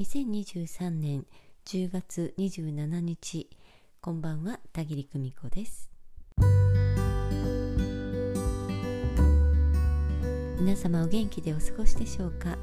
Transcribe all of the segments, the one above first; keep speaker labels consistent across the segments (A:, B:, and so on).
A: 2023年10月27日。こんばんは田切久美子です。皆様お元気でお過ごしでしょうか？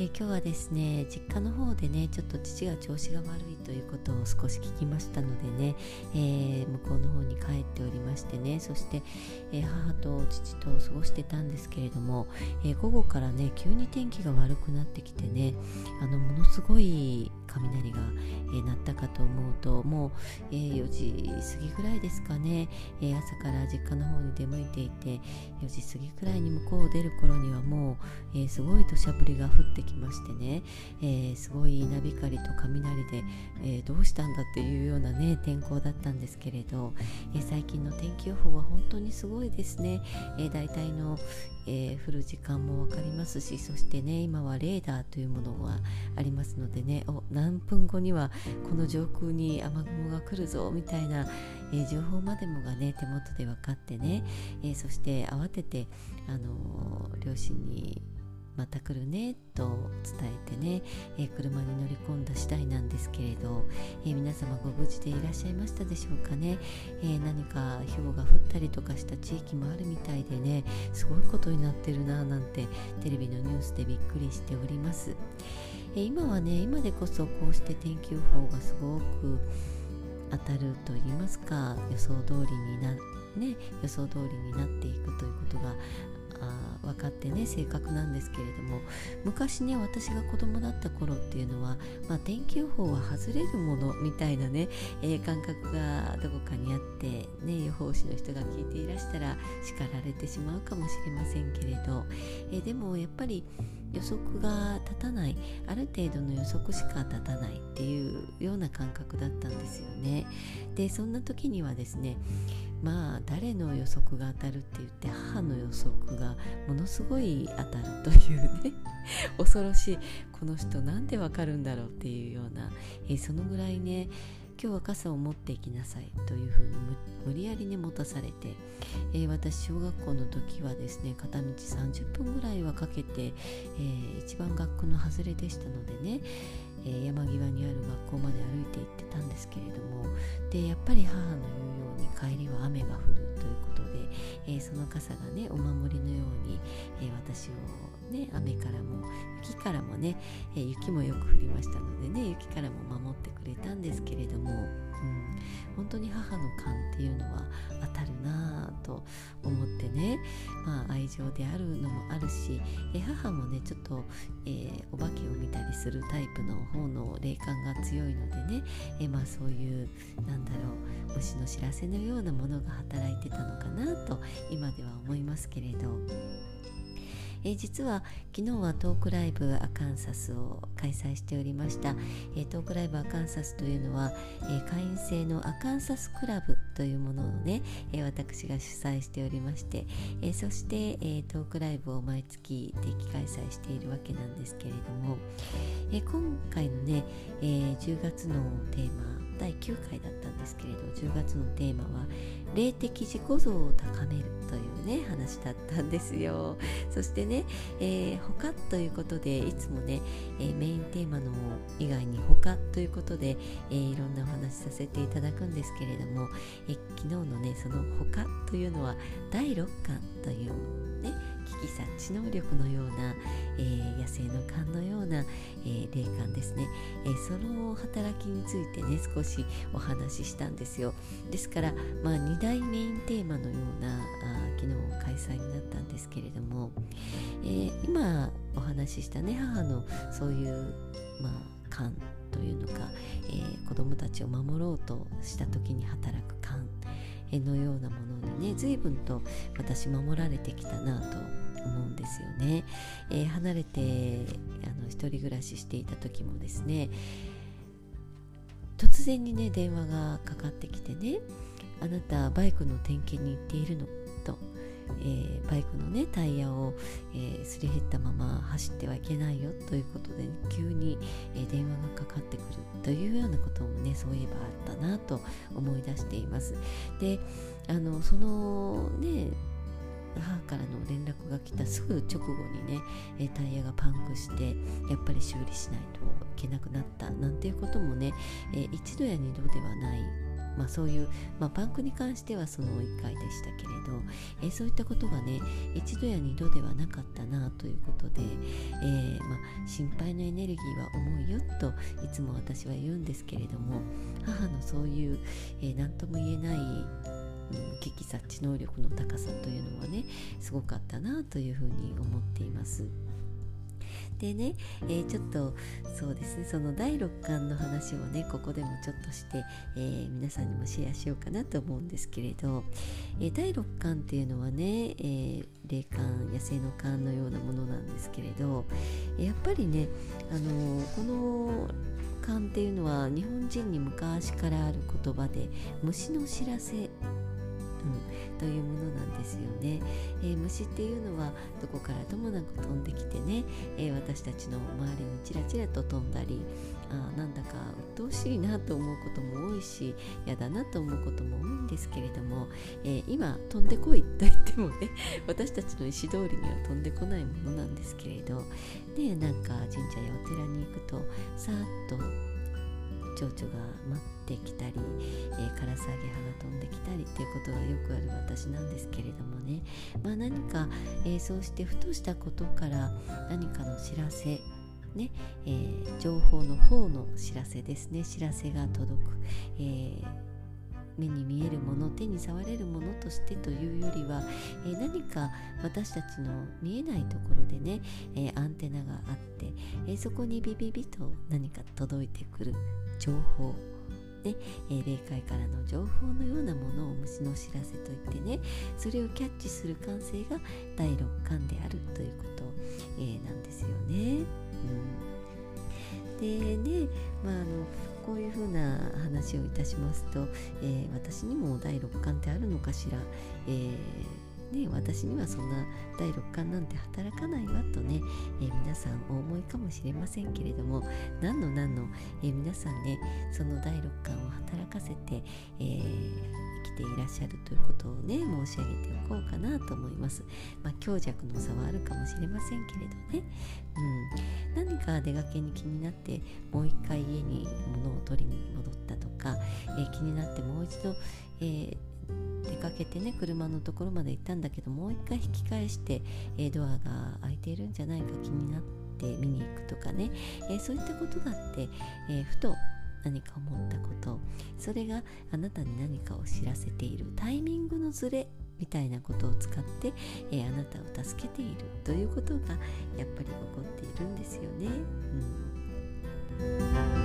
A: え今日はですね実家の方でねちょっと父が調子が悪いということを少し聞きましたのでね、えー、向こうの方に帰っておりましてねそして、えー、母と父と過ごしてたんですけれども、えー、午後からね急に天気が悪くなってきてねあのものすごい雷が、えー、鳴ったかと思うともう、えー、4時過ぎぐらいですかね、えー、朝から実家の方に出向いていて4時過ぎくらいに向こうを出る頃にはもう、えー、すごい土砂降りが降ってきましてね、え、すごい稲光と雷で、え、どうしたんだっていうようなね天候だったんですけれど、え、最近の天気予報は本当にすごいですね、え、大体の、えー、降る時間も分かりますしそしてね今はレーダーというものがありますのでねお何分後にはこの上空に雨雲が来るぞみたいな、えー、情報までもがね手元で分かってね、えー、そして慌てて、あの両親にまた来るねと伝えてね、えー、車に乗り込んだ次第なんですけれど、えー、皆様ご無事でいらっしゃいましたでしょうかね、えー、何かひょうが降ったりとかした地域もあるみたいでねすごいことになってるななんてテレビのニュースでびっくりしております、え今はね今でこそこうして天気予報がすごく当たると言いますか予想通りになね、予想通りになっていくということがあ分かってね正確なんですけれども昔ね私が子供だった頃っていうのは、まあ、天気予報は外れるものみたいなね、えー、感覚がどこかにあって、ね、予報士の人が聞いていらしたら叱られてしまうかもしれませんけれど、えー、でもやっぱり予測が立たないある程度の予測しか立たないっていうような感覚だったんですよね。でそんな時にはですねまあ誰の予測が当たるって言って母の予測がものすごい当たるというね 恐ろしいこの人なんでわかるんだろうっていうような、えー、そのぐらいね今日は傘を持っていきなさいというふうに無理やりね持たされて、えー、私小学校の時はですね片道30分ぐらいはかけて、えー、一番学区の外れでしたのでね、えー、山際にある学校まで歩いて行ってたんですけれどもでやっぱり母の言うように帰りは雨が降るということで、えその傘がねお守りのように、え私をね、雨からも雪からもね、え雪もよく降りましたのでね雪からも守ってくれたんですけれども、うん、本当に母の勘っていうのは当たるなぁと思ってね、まあ、愛情であるのもあるし、え母もねちょっと、えー、お化けをするタイプの方の霊感が強いのでね、えまあ、そういうなんだろう虫の知らせのようなものが働いてたのかなと今では思いますけれど。えー、実は昨日はトークライブアカンサスを開催しておりました、えー、トークライブアカンサスというのは、えー、会員制のアカンサスクラブというものをね、え私が主催しておりまして、えそして、えトークライブを毎月定期開催しているわけなんですけれども、え今回のね、え10月のテーマ第9回だったんですけれど10月のテーマは霊的自己像を高めるというね話だったんですよ。そしてね、えー、他ということでいつもね、えー、メインテーマの以外に他ということで、えー、いろんなお話させていただくんですけれども、え昨日のねその他というのは第6巻というね危機察知能力のような、えー、野生の勘のような、えー、霊感ですね、えー、その働きについてね少しお話ししたんですよ。ですから、まあ、2大メインテーマのようなあ昨日開催になったんですけれども、え今お話ししたね母のそういう、まあ、勘というのか、子どもたちを守ろうとした時に働く勘のようなものにね随分と私守られてきたなと思うんですよね、えー、離れてあの一人暮らししていた時もですね突然にね電話がかかってきてねあなたバイクの点検に行っているの。えー、バイクのねタイヤを、えー、すり減ったまま走ってはいけないよということで、急に、えー、電話がかかってくるというようなこともねそういえばあったなと思い出しています。であのそのね母からの連絡が来たすぐ直後にね、えタイヤがパンクしてやっぱり修理しないといけなくなったなんていうこともね、え一度や二度ではないまあ、そういう、まあ、パンクに関してはその1回でしたけれど、えー、そういったことがね一度や二度ではなかったなということで、えー、まあ、心配のエネルギーは重いよといつも私は言うんですけれども母のそういう、えー、何とも言えない危機察知能力の高さというのはねすごかったなというふうに思っています。でね、えー、ちょっとそうですねその第6巻の話をねここでもちょっとして、えー、皆さんにもシェアしようかなと思うんですけれど、えー、第6巻っていうのはね、え霊感野生の感のようなものなんですけれどやっぱりね、あのこの感っていうのは日本人に昔からある言葉で虫の知らせ、というものなんですよね、えー、虫っていうのはどこからともなく飛んできてね、えー、私たちの周りにちらちらと飛んだりあなんだか鬱陶しいなと思うことも多いし嫌だなと思うことも多いんですけれども、えー、今飛んでこいと言ってもね 私たちの意思通りには飛んでこないものなんですけれど。でなんか神社やお寺に行くとさーっと蝶々が舞ってきたり、えー、カラスアゲハが飛んできたりっていうことがよくある私なんですけれどもね、まあ、何か、えー、そうしてふとしたことから何かの知らせねえー、情報の方の知らせですね。知らせが届く、えー、目に見えるもの手に触れるものとしてというよりは、えー、何か私たちの見えないところでね、えー、アンテナがあって、えー、そこにビビビと何か届いてくる情報ねえー、霊界からの情報のようなものを虫の知らせといってねそれをキャッチする感性が第六感であるということ、えー、なんですよね。うん、でね、まあ、あのこういうふうな話をいたしますと、えー、私にも第六感ってあるのかしら、えーね、私にはそんな第六感なんて働かないわとね、えー、皆さんお思いかもしれませんけれども何の何の、えー、皆さんねその第六感を働かせて、えー、生きていらっしゃるということをね申し上げておこうかなと思います。まあ、強弱の差はあるかもしれませんけれどね、うん、何か出かけに気になってもう一回家に物を取りに戻ったとか、え気になってもう一度、えー出かけてね車のところまで行ったんだけどもう一回引き返して、え、ドアが開いているんじゃないか気になって見に行くとかね、え、そういったことだって、え、ふと何か思ったこと。それがあなたに何かを知らせている。タイミングのズレみたいなことを使って、えー、あなたを助けている。ということがやっぱり起こっているんですよね。うん。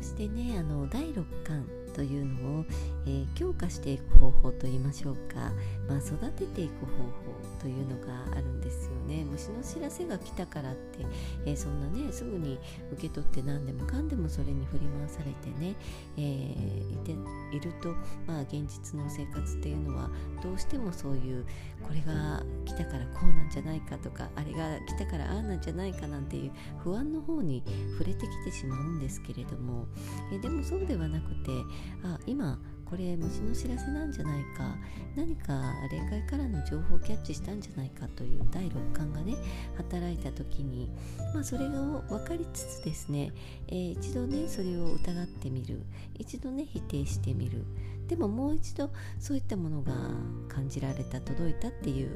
A: そしてねあの第6巻というのを、えー、強化していく方法といいましょうか、まあ、育てていく方法というのがあるんですよね。虫の知らせが来たからって、えー、そんなねすぐに受け取って何でもかんでもそれに振り回されてね、えー、いていると、まあ、現実の生活っていうのはどうしてもそういうこれが来たからこうなんじゃないかとかあれが来たからああなんじゃないかなんていう不安の方に触れてきてしまうんですけれども、えでもそうではなくてあ今これ虫の知らせなんじゃないか。何か霊界からの情報をキャッチしたんじゃないかという第六感がね働いた時に、まあ、それを分かりつつですね、えー、一度ねそれを疑ってみる。一度ね否定してみる。でももう一度そういったものが感じられた届いたっていう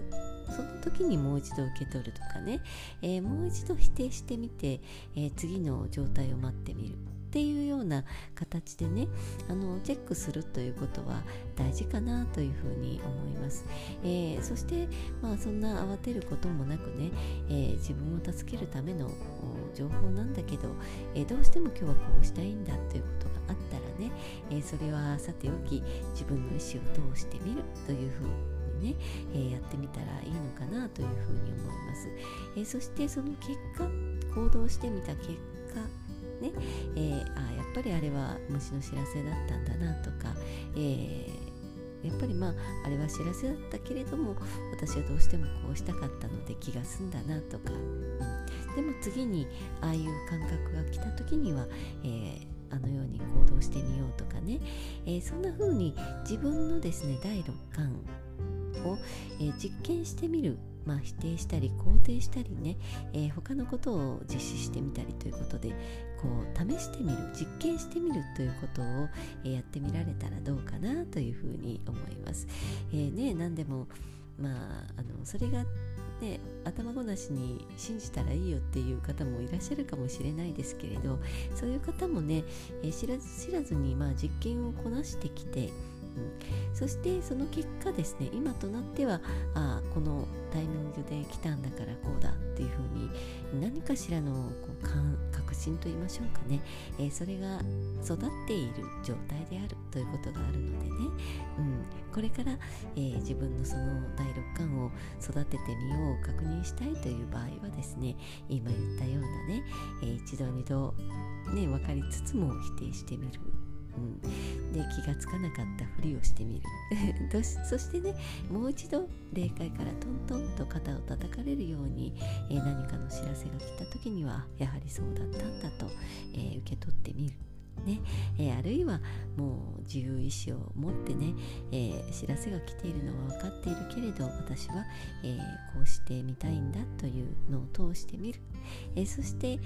A: その時にもう一度受け取るとかね、えー、もう一度否定してみて、えー、次の状態を待ってみる。っていうような形でねあのチェックするということは大事かなというふうに思います、えー、そして、まあ、そんな慌てることもなくね、えー、自分を助けるための情報なんだけど、えー、どうしても今日はこうしたいんだということがあったらね、えそれはさておき自分の意思を通してみるというふうにね、えー、やってみたらいいのかなというふうに思います、えー、そしてその結果行動してみた結果ね、えー、あやっぱりあれは虫の知らせだったんだなとか、えー、やっぱりまああれは知らせだったけれども私はどうしてもこうしたかったので気が済んだなとか、うん、でも次にああいう感覚が来た時には、えーあのように行動してみようとかね、えー、そんな風に自分のですね第六感を、えー、実験してみる。まあ、否定したり肯定したりね、えー、他のことを実施してみたりということでこう試してみる実験してみるということを、え、やってみられたらどうかなというふうに思います。えー、ね何でもまああのそれがね、頭ごなしに信じたらいいよっていう方もいらっしゃるかもしれないですけれどそういう方もね、えー、知らず知らずにまあ実験をこなしてきて、うん、そしてその結果ですね今となってはあこのタイミングで来たんだからこうだっていうふうに何かしらのこう確信と言いましょうかね、えー、それが育っている状態であるということがあるのでね、うん、これから、えー、自分のその第六感を育ててみよう確認したいという場合はですね今言ったようなね、えー、一度二度ね分かりつつも否定してみる。うん、で気がつかなかったふりをしてみる。そしてねもう一度霊界からトントンと肩を叩かれるように、えー、何かの知らせが来た時にはやはりそうだったんだと、えー、受け取ってみる。ね。えー、あるいはもう自由意志を持ってね、え知らせが来ているのは分かっているけれど私は、えこうしてみたいんだというのを通してみる、えそして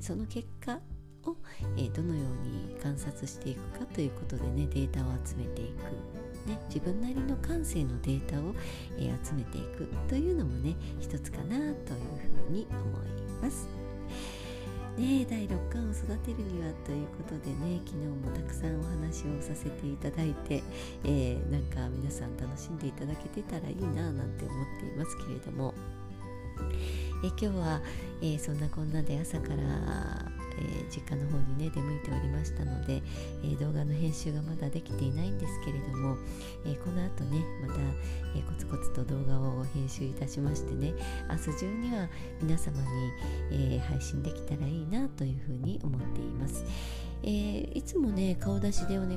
A: その結果を、えー、どのように観察していくかということでねデータを集めていく、ね、自分なりの感性のデータを、えー、集めていくというのもね一つかなというふうに思います。ね第6巻を育てるにはということでね昨日もたくさんお話をさせていただいて、えー、なんか皆さん楽しんでいただけてたらいいななんて思っていますけれども、え今日は、えー、そんなこんなで朝からえー、実家の方にね出向いておりましたので、えー、動画の編集がまだできていないんですけれども、えー、この後ねまた、えコツコツと動画を編集いたしましてね明日中には皆様に、え配信できたらいいなというふうに思っています。えー、いつもね顔出しでお願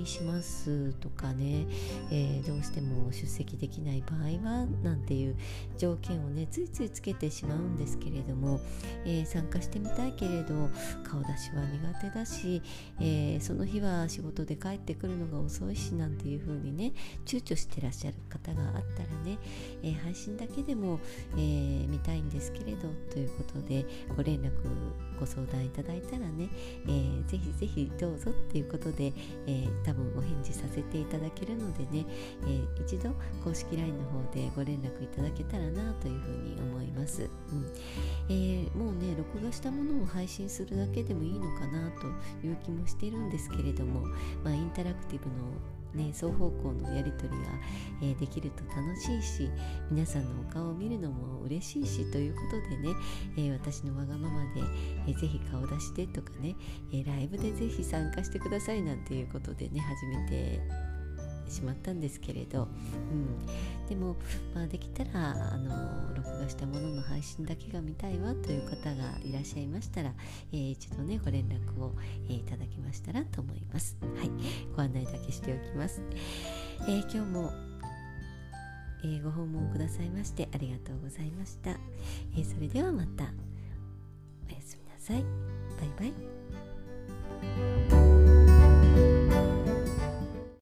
A: いしますとかね、えー、どうしても出席できない場合はなんていう条件をねついついつけてしまうんですけれども、えー、参加してみたいけれど顔出しは苦手だし、えその日は仕事で帰ってくるのが遅いしなんていう風にね躊躇してらっしゃる方があったらね、え配信だけでも、え見たいんですけれどということでご連絡ご相談いただいたらね、えー、ぜひぜひどうぞっていうことで、えー、多分お返事させていただけるのでね、えー、一度公式 LINE の方でご連絡いただけたらなというふうに思います、うん。えー、もうね録画したものを配信するだけでもいいのかなという気もしてるんですけれども、まあ、インタラクティブのね、双方向のやり取りが、えー、できると楽しいし皆さんのお顔を見るのも嬉しいしということでね、えー、私のわがままで、えー、ぜひ顔出してとかね、えライブでぜひ参加してくださいなんていうことでね始めてしまったんですけれど、うん、でも、まあ、できたらあの録画したものの配信だけが見たいわという方がいらっしゃいましたら、えー、一度ねご連絡を、えー、いただけましたらと思います。はい、ご案内だけしておきます。えー、今日もえー、ご訪問くださいましてありがとうございました、えー、それではまた。おやすみなさい。バイバイ。